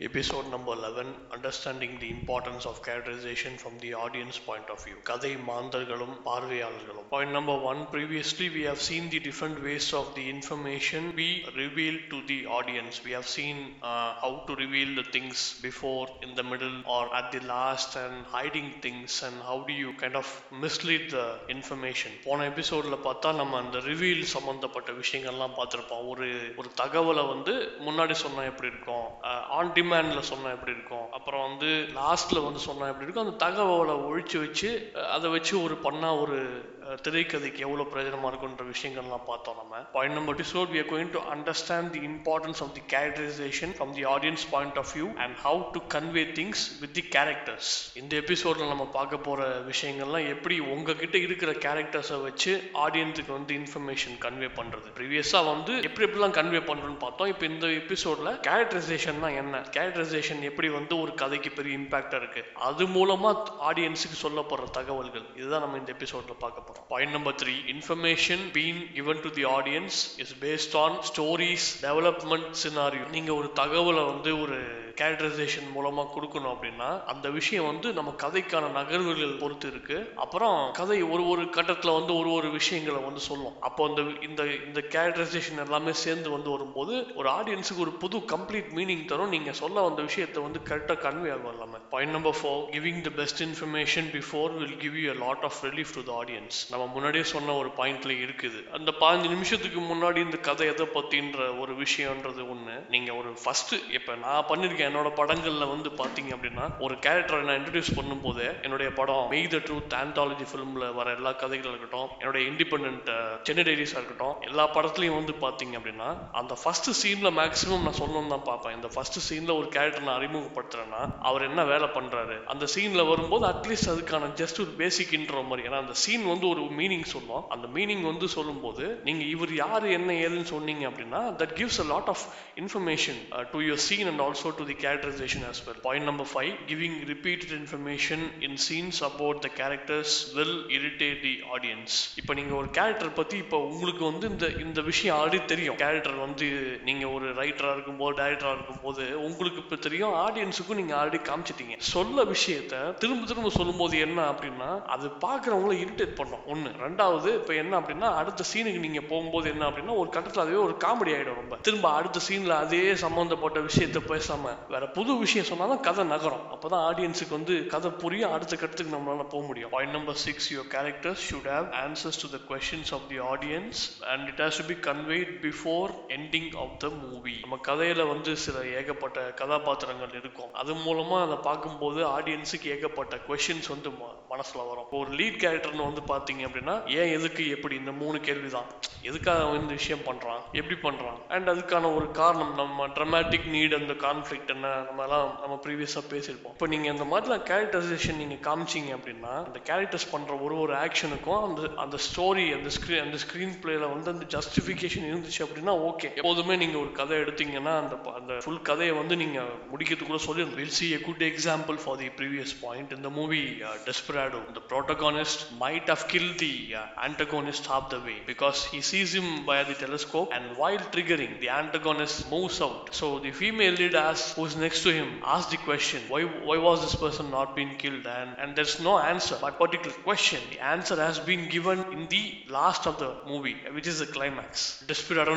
Episode number eleven understanding the importance of characterisation from the audience point of view கதை மாந்தர்களும் பார்வையாளர்களும் point number one previously we have seen the different ways of the information we reveal to the audience we have seen how to reveal the things before in the middle or at the last and hiding things and how to you kind of mislead the information போன எபிசோடில் பார்த்தா நம்ம அந்த reveal சம்மந்தப்பட்ட விஷயங்கள்லாம் பார்த்துருப்போம் ஒரு ஒரு தகவலை வந்து முன்னாடி சொன்னால் எப்படி இருக்கும் ஆன் டிமாண்ட்ல சொன்னால் எப்படி இருக்கும்? அப்புறம் வந்து லாஸ்ட்டில் வந்து சொன்னால் எப்படி இருக்கும்? அந்த தகவலை ஒழிச்சு வச்சு அதை வச்சு ஒரு பண்ணா ஒரு திரைக்கதைக்கு எவ்வளோ பிரயோஜனமாக இருக்குன்ற விஷயங்கள்லாம் பார்த்தோம் நம்ம. Point number two so we are going to understand the importance of the characterisation from the audience point of view and how to convey things with the characters இந்த எபிசோடில் நம்ம பார்க்க போகிற விஷயங்கள்லாம் எப்படி உங்ககிட்ட இருக்கிற கேரக்டர்ஸை வச்சு ஆடியன்ஸுக்கு வந்து இன்ஃபர்மேஷன் கன்வே பண்ணுறது ப்ரீவியஸாக வந்து எப்படி எப்படிலாம் கன்வே பண்ணுறோன்னு பார்த்தோம். இப்போ இந்த எபிசோட்ல கேரக்டரைசேஷன்னா என்ன? கேரக்டரைசேஷன் எப்படி வந்து ஒரு கதைக்கு பெரிய இம்பாக்டாக இருக்குது அது மூலமாக ஆடியன்ஸுக்கு சொல்லப்படுற தகவல்கள். இதுதான் நம்ம இந்த எபிசோடில் பார்க்க போகிறோம் point number three information been given to the audience is based on stories development scenario நீங்க ஒரு தகவலை வந்து ஒரு கேரக்டரைசேஷன் மூலமாக கொடுக்கணும் அப்படின்னா அந்த விஷயம் வந்து நம்ம கதைக்கான நகர்வுகள் பொறுத்து இருக்கு. அப்புறம் கதை ஒரு ஒரு கட்டத்தில் வந்து ஒரு ஒரு விஷயங்களை வந்து சொல்லும். அப்போ அந்த இந்த இந்த கேரக்டரைசேஷன் எல்லாமே சேர்ந்து வந்து வரும்போது ஒரு ஆடியன்ஸுக்கு ஒரு புது கம்ப்ளீட் மீனிங் தரும். நீங்கள் சொல்ல வந்த விஷயத்தை வந்து கரெக்டாக கன்வே ஆகும் எல்லாமே point number four giving the best information before will give you lot of relief to the audience நம்ம முன்னாடியே சொன்ன ஒரு பாயிண்ட்ல இருக்குது. அந்த பாஞ்சு நிமிஷத்துக்கு முன்னாடி இந்த கதை எதை பற்றின்ற ஒரு விஷயம்ன்றது ஒன்று நீங்கள் ஒரு ஃபர்ஸ்ட் இப்போ நான் பண்ணியிருக்கேன் என்னோட படங்கள்ல வந்து பாத்தீங்க அப்படின்னா ஒரு கேரக்டரை நான் இன்ட்ரடியூஸ் பண்ணும்போது என்னுடைய படம் மெய் த ட்ரூத் ஆந்தாலஜி ஃபிலிம்ல வர எல்லா கதைகளும் இருக்கட்டும் என்னுடைய இண்டிபெண்ட் சென்னை டைரிஸா இருக்கட்டும் எல்லா படத்துலயும் வந்து பாத்தீங்க அப்படின்னா அந்த ஃபர்ஸ்ட் சீன்ல மேக்ஸிமம் நான் சொல்லணும் தான் பார்ப்பேன். இந்த ஃபர்ஸ்ட் சீன்ல ஒரு கேரக்டர் நான் அறிமுகப்படுத்துறேன்னா அவர் என்ன வேலை பண்றாரு? அந்த சீன்ல வரும்போது அட்லீஸ்ட் அதுக்கான ஜஸ்ட் ஒரு பேசிக் இன்ட்ரோ மாதிரி. ஏன்னா அந்த சீன் வந்து ஒரு மீனிங் சொல்லும் அந்த மீனிங் வந்து சொல்லும்போது நீங்க இவர் யாரு என்ன ஏதுன்னு சொன்னீங்க அப்படின்னா that gives a lot of information to your scene and also to the characterisation as well. Point number five giving repeated information in scenes about the characters will irritate the audience இப்போ நீங்கள் ஒரு character பற்றி இப்போ உங்களுக்கு வந்து இந்த இந்த விஷயம் ஆல்ரெடி தெரியும். கேரக்டர் வந்து நீங்கள் ஒரு ரைட்டராக இருக்கும்போது டைரக்டராக இருக்கும்போது உங்களுக்கு இப்போ தெரியும் ஆடியன்ஸுக்கும் நீங்கள் ஆல்ரெடி காமிச்சிட்டீங்க. சொல்ல விஷயத்த திரும்ப திரும்ப சொல்லும்போது என்ன அப்படின்னா அது பார்க்குறவங்கள இரிட்டேட் பண்ணும். ஒன்று ரெண்டாவது இப்போ என்ன அப்படின்னா அடுத்த சீனுக்கு நீங்கள் போகும்போது என்ன அப்படின்னா ஒரு கட்டத்தில் அதுவே ஒரு காமெடி ஆகிடும் ரொம்ப. திரும்ப அடுத்த சீனில் அதே சம்மந்தப்பட்ட விஷயத்த பேசாமல் வேற புது விஷயம் சொன்னாதான் கதை நகரும். அப்போ தான் ஆடியன்ஸுக்கு வந்து கதை புரியும். அடுத்த கட்டத்துக்கு நம்மளால போக முடியும். Point number six your characters should have answers to the questions of the audience and it has to be conveyed before ending of the movie நம்ம கதையில வந்து சில ஏகப்பட்ட கதாபாத்திரங்கள் இருக்கும். அது மூலமா அதை பார்க்கும்போது ஆடியன்ஸுக்கு ஏகப்பட்ட கொஷின்ஸ் வந்து ம- மனசுல வரும். ஒரு லீட் கேரக்டர்னு வந்து பாத்தீங்க அப்படின்னா ஏன் எதுக்கு எப்படி இந்த மூணு கேள்விதான்? எதுக்காக அவன் இந்த விஷயம் பண்றான்? எப்படி பண்றான்? அண்ட் அதுக்கான ஒரு காரணம் நம்ம ட்ரமாட்டிக் நீட் அந்த கான்ஃபிளிக்ட் என்ன நம்மலாம் நம்ம ப்ரீவியஸாக பேசியிருப்போம் இப்போ நீங்கள் இந்த மாதிரிலாம் கேரக்டரைசேஷன் நீங்கள் காமிச்சிங்க அப்படின்னா அந்த கேரக்டர்ஸ் பண்ணுற ஒரு ஒரு ஆக்ஷனுக்கும் அந்த அந்த ஸ்டோரி அந்த ஸ்க்ரீன் அந்த ஸ்க்ரீன் பிளேயில் வந்து அந்த ஜஸ்டிஃபிகேஷன் இருந்துச்சு அப்படின்னா ஓகே எப்போதுமே நீங்கள் ஒரு கதை எடுத்தீங்கன்னா அந்த அந்த ஃபுல் கதையை வந்து நீங்கள் முடிக்கிறதுக்குள்ள சொல்லி will see a good example for the previous point இந்த மூவி டெஸ்பிராடோ இந்த protagonist might have kill the antagonist of the way because he sees him by the telescope and while triggering the antagonist moves out so the female lead as who's next to him asks the question why why was this person not being killed? And and there's no answer. But particular question the answer has been given in the last of the movie which is the climax.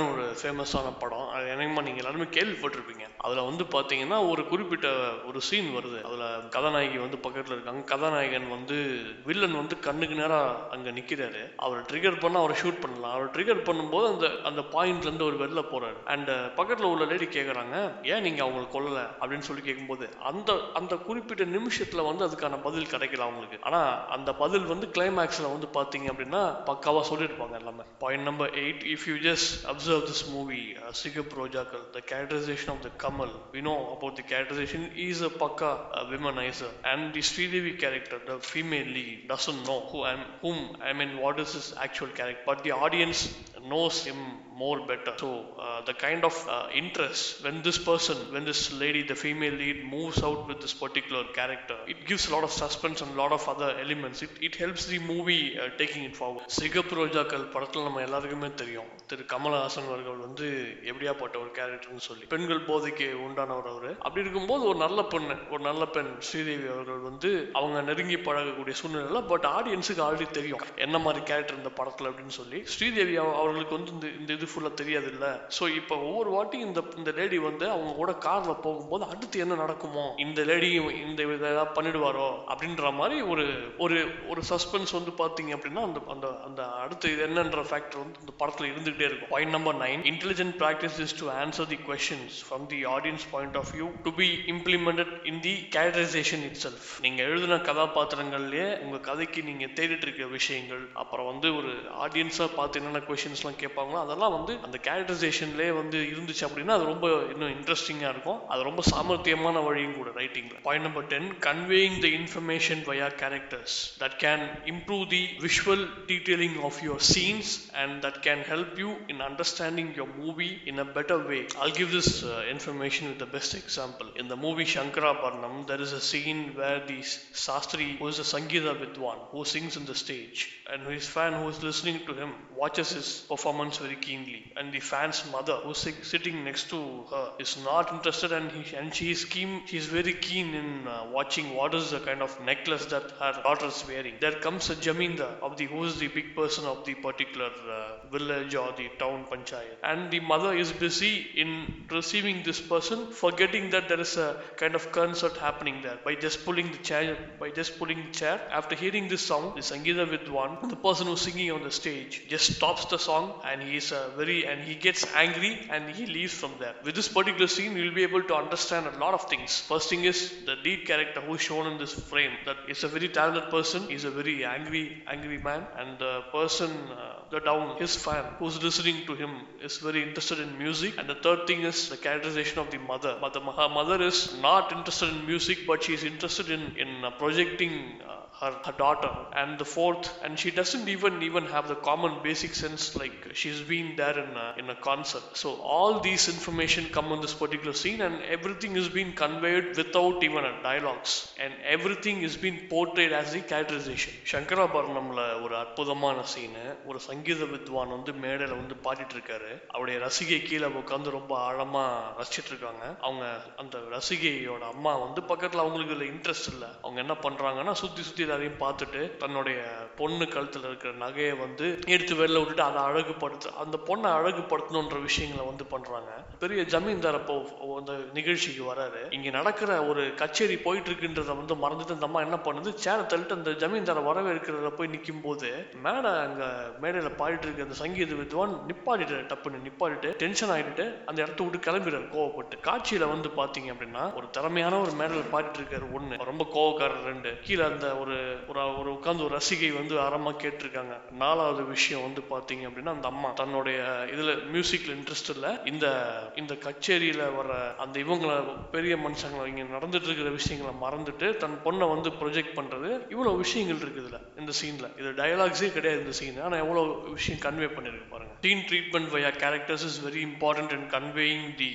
ஒரு ஃபேமஸான படம். அது என்னமா நீங்க எல்லாருமே கேள்விப்பட்டிருப்பீங்க. அதுல வந்து பாத்தீங்கன்னா ஒரு குறிப்பிட்ட ஒரு சீன் வருது. அதுல கதாநாயகி வந்து பக்கத்துல இருக்காங்க. கதாநாயகன் வந்து வில்லன் வந்து கண்ணுக்கு நேராக அங்க நிக்கிறாரு. அவரை ட்ரிகர் பண்ணால் அவரை ஷூட் பண்ணலாம். அவரை ட்ரிகர் பண்ணும்போது அந்த அந்த பாயிண்ட்ல இருந்து ஒரு வெளில போறாரு. அண்ட் பக்கத்துல உள்ள லேடி கேக்குறாங்க ஏன் நீங்க அவங்களை கொல்லல? சொல்லலை அப்படின்னு சொல்லி கேட்கும்போது அந்த அந்த குறிப்பிட்ட நிமிஷத்தில் வந்து அதுக்கான பதில் கிடைக்கல அவங்களுக்கு ஆனால் அந்த பதில் வந்து கிளைமேக்ஸில் வந்து பார்த்தீங்க அப்படின்னா பக்காவாக சொல்லியிருப்பாங்க எல்லாமே point number eight if you just observe this movie Sigappu Rojakkal the characterisation of the Kamal we know know about the characterisation is a pakka womaniser and the Sridevi character the female lead doesn't know who I'm hmm I mean what is is actual character but the audience knows him more better. So uh, the kind of uh, interest when this person, when this lady, the female lead moves out with this particular character, it gives a lot of suspense and a lot of other elements. It, it helps the movie uh, taking it forward. சிகப்பு ரோஜாக்கள் படத்தில் நம்ம எல்லாருக்குமே தெரியும் திரு கமலஹாசன் அவர்கள் வந்து எப்படியாப்பட்ட ஒரு கேரக்டர்னு சொல்லி பெண்கள் போதைக்கு உண்டானவர் அவர் அப்படி இருக்கும்போது ஒரு நல்ல பெண் ஒரு நல்ல பெண் ஸ்ரீதேவி அவர்கள் வந்து அவங்க நெருங்கி பழகக்கூடிய சூழ்நிலை பட் ஆடியன்ஸுக்கு ஆல்ரெடி தெரியும் என்ன மாதிரி கேரக்டர் இந்த படத்தில் அப்படின்னு சொல்லி ஸ்ரீதேவி அவர்களுக்கு வந்து இந்த இந்த இது ஃபுல்லா தெரியாதுல்ல? ஸோ இப்போ ஒவ்வொரு வாட்டியும் இந்த இந்த லேடி வந்து அவங்க கூட காரில் போகும்போது அடுத்து என்ன நடக்குமோ இந்த லேடியும் இந்த இதெல்லாம் பண்ணிடுவாரோ அப்படின்ற மாதிரி ஒரு ஒரு ஒரு சஸ்பென்ஸ் வந்து பார்த்தீங்க அப்படின்னா அந்த அந்த அந்த அடுத்து இது என்னன்ற ஃபேக்டர் வந்து இந்த படத்தில் இருந்துகிட்டே இருக்கும். Point number nine intelligent practice is to answer the questions from the audience point of view to be implemented in the characterisation itself நீங்கள் எழுதின கதாபாத்திரங்கள்லயே உங்கள் கதைக்கு நீங்கள் தேடிட்டு இருக்க விஷயங்கள் அப்புறம் வந்து ஒரு ஆடியன்ஸாக பார்த்து என்னென்ன கொஷின்ஸ்லாம் கேட்பாங்களோ அதெல்லாம் வந்து அந்த கேரக்டரைசேஷன்லேயே வந்து இருந்துச்சு அப்படின்னா அது ரொம்ப இன்னும் இன்ட்ரெஸ்டிங்காக இருக்கும் அது ரொம்ப சாமர்த்தியமான வழியும் கூட ரைட்டிங்ல point number ten conveying the information via characters that can improve the visual detailing of your scenes and that can help you in understanding your movie in a better way. I'll give this uh, information with the best example. In the movie Shankara Parnam, there is a scene where the Sastri, who is a Sangeeta Vidwan, who sings in the stage, and his fan who is listening to him watches his performance very keenly. And the fan's mother, who's sitting next to her, is not interested, and he and she is keen. Very keen in uh, watching what is the kind of necklace that her daughter is wearing. There comes a jamindar of the who is the big person of the particular uh, village or the town panchayat, and the mother is busy in receiving this person, forgetting that there is a kind of concert happening there by just pulling the chair by just pulling the chair. After hearing this song, the Sangeeta Vidwan, the person who's singing on the stage, just stops the song and he is uh, very and he gets angry and he leaves from there. With this particular scene, you'll be able to understand a lot of things. First thing is the lead character who is shown in this frame that is a very talented person. He's a very angry, angry man, and the person, uh, the down, his fan who's listening to him is very interested in music. And the third thing is the characterization of the mother. The, her mother is not interested in music, but she's interested in in uh, projecting. Uh, her, her daughter and the fourth and she doesn't even even have the common basic sense like she's been there in a, in a concert so all these information come on this particular scene and everything is being conveyed without even a dialogues and everything is being portrayed as the characterization சங்கராபரணம்ல ஒரு அற்புதமான சீனு ஒரு சங்கீத வித்வான் வந்து மேடையில வந்து பாடிட்டு இருக்காரு அவருடைய ரசிகை கீழே உட்காந்து ரொம்ப ஆழமா ரசிச்சிட்டு இருக்காங்க அவங்க அந்த ரசிகையோட அம்மா வந்து பக்கத்துல அவங்களுக்கு இன்ட்ரெஸ்ட் இல்ல அவங்க என்ன பண்றாங்கன்னா சுத்தி சுத்தி எல்லாரையும் பார்த்துட்டு தன்னுடைய பொண்ணு கழுத்தில் இருக்கிற நகையை வந்து எடுத்து வெளில விட்டுட்டு அதை அழகுபடுத்து அந்த பொண்ணை அழகுபடுத்தணுன்ற விஷயங்களை வந்து பண்றாங்க. பெரிய ஜமீன்தார் அப்போ அந்த நிகழ்ச்சிக்கு வராரு. இங்க நடக்கிற ஒரு கச்சேரி போயிட்டு இருக்குன்றத வந்து மறந்துட்டு அந்த அம்மா என்ன பண்ணுது? சேரை தள்ளிட்டு அந்த ஜமீன்தாரை வரவேற்கிறத போய் நிற்கும் போது மேடை அங்க மேடையில பாடிட்டு இருக்க அந்த சங்கீத வித்வான் நிப்பாடிட்டு டப்புன்னு நிப்பாடிட்டு டென்ஷன் ஆயிட்டு அந்த இடத்த விட்டு கிளம்பிடுறாரு கோவப்பட்டு. காட்சியில வந்து பாத்தீங்க அப்படின்னா ஒரு திறமையான ஒரு மேடையில் பாடிட்டு இருக்காரு ஒண்ணு. ரொம்ப கோவக்காரர் ரெண்டு. கீழே அந்த ஒரு ஒரு ஒரு உட்கார்ந்து ஒரு ரசிகை வந்து அறமா கேட்டிருக்காங்க. நாலாவது விஷயம் வந்து பாத்தீங்க அப்படின்னா அந்த அம்மா தன்னுடைய இதுல மியூசிக்ல இன்ட்ரெஸ்ட் இல்ல. இந்த இந்த கச்சேரியில வர அந்த இவங்கள பெரிய மனுஷங்களை இங்க நடந்துட்டு இருக்கிற விஷயங்களை மறந்துட்டு தன் பொண்ணை வந்து ப்ரொஜெக்ட் பண்றது. இவ்வளவு விஷயங்கள் இருக்கு இதுல இந்த சீன்ல இது டயலாக்ஸே கிடையாது இந்த சீன் ஆனா எவ்வளவு விஷயம் கன்வே பண்ணிருக்கு பாருங்க. Scene treatment by characters is very important in conveying the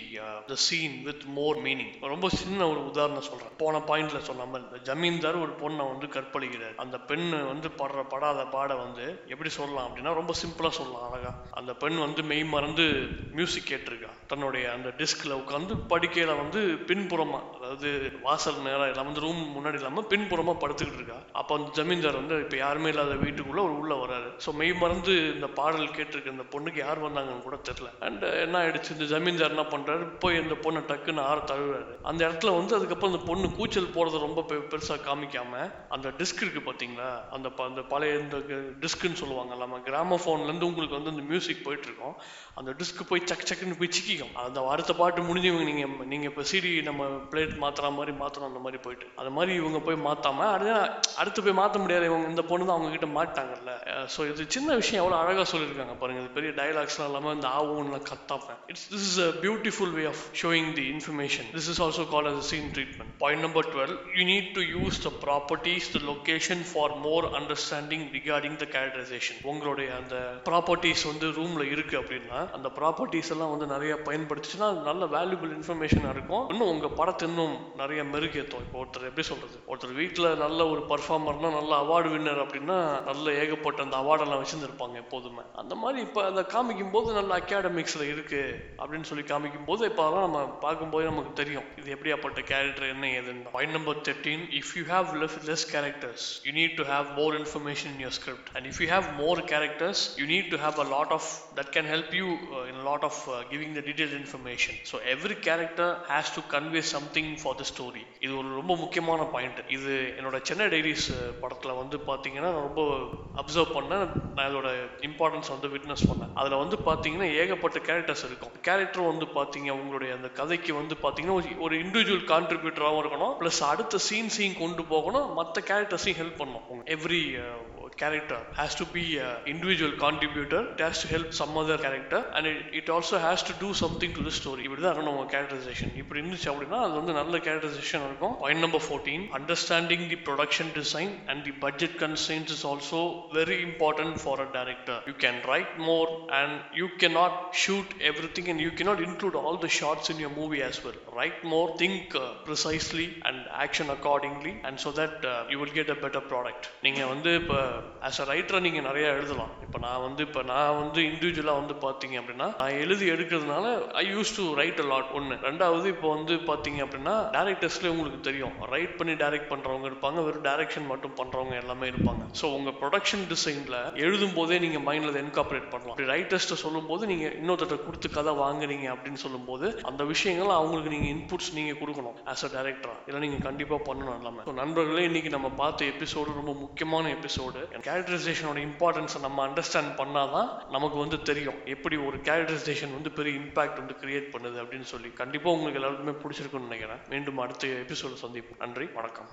the scene with more meaning ரொம்ப சின்ன ஒரு உதாரணம் சொல்றேன். போன பாயிண்ட்ல சொன்ன மாதிரி இந்த ஜமீன்தார் ஒரு பொண்ணை வந்து கற்பழிக்கிறார் அந்த பெண் வந்து படுற படாத பாட வந்து எப்படி சொல்லலாம் அப்படின்னா ரொம்ப சிம்பிளா சொல்லலாம் அழகா. அந்த பெண் வந்து மெய் மறந்து மியூசிக் கேட்டிருக்கா. தன்னுடைய அந்த டிஸ்கில் உட்காந்து படுக்கையில் வந்து பின்புறமாக அதாவது வாசல் நேரம் இல்லாம வந்து ரூம் முன்னாடி இல்லாமல் பின்புறமாக படுத்துக்கிட்டு இருக்கா. அப்போ அந்த ஜமீன்தார் வந்து இப்போ யாருமே இல்லாத வீட்டுக்குள்ளே ஒரு உள்ளே வராரு ஸோ மெய் மறந்து இந்த பாடல் கேட்டிருக்க இந்த பொண்ணுக்கு யார் வந்தாங்கன்னு கூட தெரில அண்ட் என்ன ஆயிடுச்சு? இந்த ஜமீன்தார் என்ன பண்ணுறாரு போய் இந்த பொண்ணை டக்குன்னு ஆற தழுவுறாரு. அந்த இடத்துல வந்து அதுக்கப்புறம் அந்த பொண்ணு கூச்சல் போறது ரொம்ப பெ- பெருசாக காமிக்காமல் அந்த டிஸ்க் இருக்குது பார்த்தீங்களா அந்த ப- அந்த பழைய இந்த டிஸ்க்குன்னு சொல்லுவாங்க நம்ம கிராம ஃபோன்லேருந்து உங்களுக்கு வந்து இந்த மியூசிக் போயிட்டுருக்கோம் அந்த டிஸ்க் போய் சக் சக்குன்னு பிச்சுக்கி சிக்கிக்கும். அந்த அடுத்த பாட்டு முடிஞ்சவங்க நீங்க நீங்க இப்போ சிடி நம்ம பிளேட் மாத்துற மாதிரி மாத்தணும் அந்த மாதிரி போயிட்டு. அது மாதிரி இவங்க போய் மாத்தாம அடுத்த அடுத்து போய் மாத்த முடியாது இவங்க இந்த பொண்ணு தான் அவங்க கிட்ட மாட்டாங்கல்ல ஸோ இது சின்ன விஷயம் எவ்வளவு அழகா சொல்லியிருக்காங்க பாருங்க. இது பெரிய டயலாக்ஸ்லாம் இல்லாம இந்த ஆவுன்லாம் கத்தாப்பேன் it's this is a beautiful way of showing the information this is also call as scene treatment point number twelve you need to use the properties the location for more understanding regarding the characterisation உங்களுடைய அந்த properties வந்து ரூம்ல இருக்கு அப்படின்னா அந்த properties எல்லாம் வந்து நிறைய பயன்படுத்திச்சுன்னா அது நல்ல வேல்யூபிள் இன்ஃபர்மேஷனாக இருக்கும். இன்னும் உங்க படத்தை இன்னும் நிறைய மெருகேற்றும் இப்போ ஒருத்தர் எப்படி சொல்றது? ஒருத்தர் வீட்டில் நல்ல ஒரு பர்ஃபார்மர்னா நல்ல அவார்டு வின்னர் அப்படின்னா நல்ல ஏகப்பட்ட அந்த அவார்டெல்லாம் வச்சுருந்துருப்பாங்க எப்போதுமே. அந்த மாதிரி இப்போ அதை காமிக்கும் போது நல்ல அகாடமிக்ஸில் இருக்கு அப்படின்னு சொல்லி காமிக்கும் போது இப்போ அதெல்லாம் நம்ம பார்க்கும்போது நமக்கு தெரியும். இது எப்படியாப்பட்ட கேரக்டர் என்ன ஏதுன்னு. Point number thirteen if you have less characters you need to have more information in your script and if you have more characters you need to have a lot of that can help you in lot of giving the detail information so every character has to convey something for the story இது ஒரு ரொம்ப முக்கியமான point இது என்னோட Chennai diaries படத்தில் வந்து பார்த்தீங்கன்னா நான் ரொம்ப அப்சர்வ் பண்ணேன். நான் இதோட இம்பார்ட்டன்ஸ் வந்து விட்னஸ் பண்ணேன். அதில் வந்து பார்த்தீங்கன்னா ஏகப்பட்ட கேரக்டர்ஸ் இருக்கும். கேரக்டர் வந்து பார்த்தீங்க உங்களுடைய அந்த கதைக்கு வந்து பார்த்தீங்கன்னா ஒரு- ஒரு இண்டிவிஜுவல் கான்ட்ரிபியூட்டராகவும் இருக்கணும். ப்ளஸ் அடுத்த சீன் கொண்டு போகணும். மற்ற கேரக்டர்ஸையும் ஹெல்ப் பண்ணணும். Every character has to be a individual contributor it has to help some other character and it, it also has to do something to the story இப்படிதான் இருக்கணும் உங்க கேரக்டரைசேஷன் இப்படி இருந்துச்சு அப்படின்னா அது வந்து நல்ல கேரக்டரைசேஷன் இருக்கும் point number fourteen understanding the production design and the budget constraints is also very important for a director you can write more and you cannot shoot everything and you cannot include all the shots in your movie as well write more think uh, precisely and action accordingly and so that uh, you will get a better product நீங்க வந்து இப்போ as a writer நீங்க நிறைய எழுதலாம். இப்போ நான் வந்து இப்போ நான் வந்து இண்டிவிஜுவலா வந்து பாத்தீங்க அப்படின்னா நான் எழுதி எடுக்கிறதுனால I use to write a lot ஒன்று ரெண்டாவது இப்போ வந்து பாத்தீங்க அப்படின்னா டேரக்டர்ஸ்ல உங்களுக்கு தெரியும். ரைட் பண்ணி டைரக்ட் பண்றவங்க இருப்பாங்க. வெறும் டைரக்ஷன் மட்டும் பண்றவங்க எல்லாமே இருப்பாங்க. ஸோ உங்க ப்ரொடக்ஷன் டிசைன்ல எழுதும் போதே நீங்க மைண்ட்ல என்காப்ரேட் பண்ணலாம். அப்படி ரைட்டர்ஸ்ட்டை சொல்லும் போது நீங்க இன்னொருத்தட்ட கொடுத்து கதை வாங்குறீங்க அப்படின்னு சொல்லும்போது அந்த விஷயங்கள் அவங்களுக்கு நீங்க இன்புட்ஸ் நீங்க கொடுக்கணும் ஆஸ் அ டேரக்டராக இதெல்லாம் நீங்க கண்டிப்பா பண்ணணும் எல்லாமே. ஸோ நண்பர்களே இன்னைக்கு நம்ம பார்த்த எபிசோடு ரொம்ப முக்கியமான எபிசோடு கேரக்டரைசேஷனோட இம்பார்ட்டன்ஸை நம்ம அண்டர்ஸ்டாண்ட் பண்ணாதான் நமக்கு வந்து தெரியும். எப்படி ஒரு கேரக்டரைசேஷன் வந்து பெரிய இம்பாக்ட் வந்து கிரியேட் பண்ணுது அப்படின்னு சொல்லி. கண்டிப்பாக உங்களுக்கு எல்லாருக்குமே பிடிச்சிருக்குன்னு நினைக்கிறேன். மீண்டும் அடுத்த எபிசோடு சந்திப்போம். நன்றி வணக்கம்.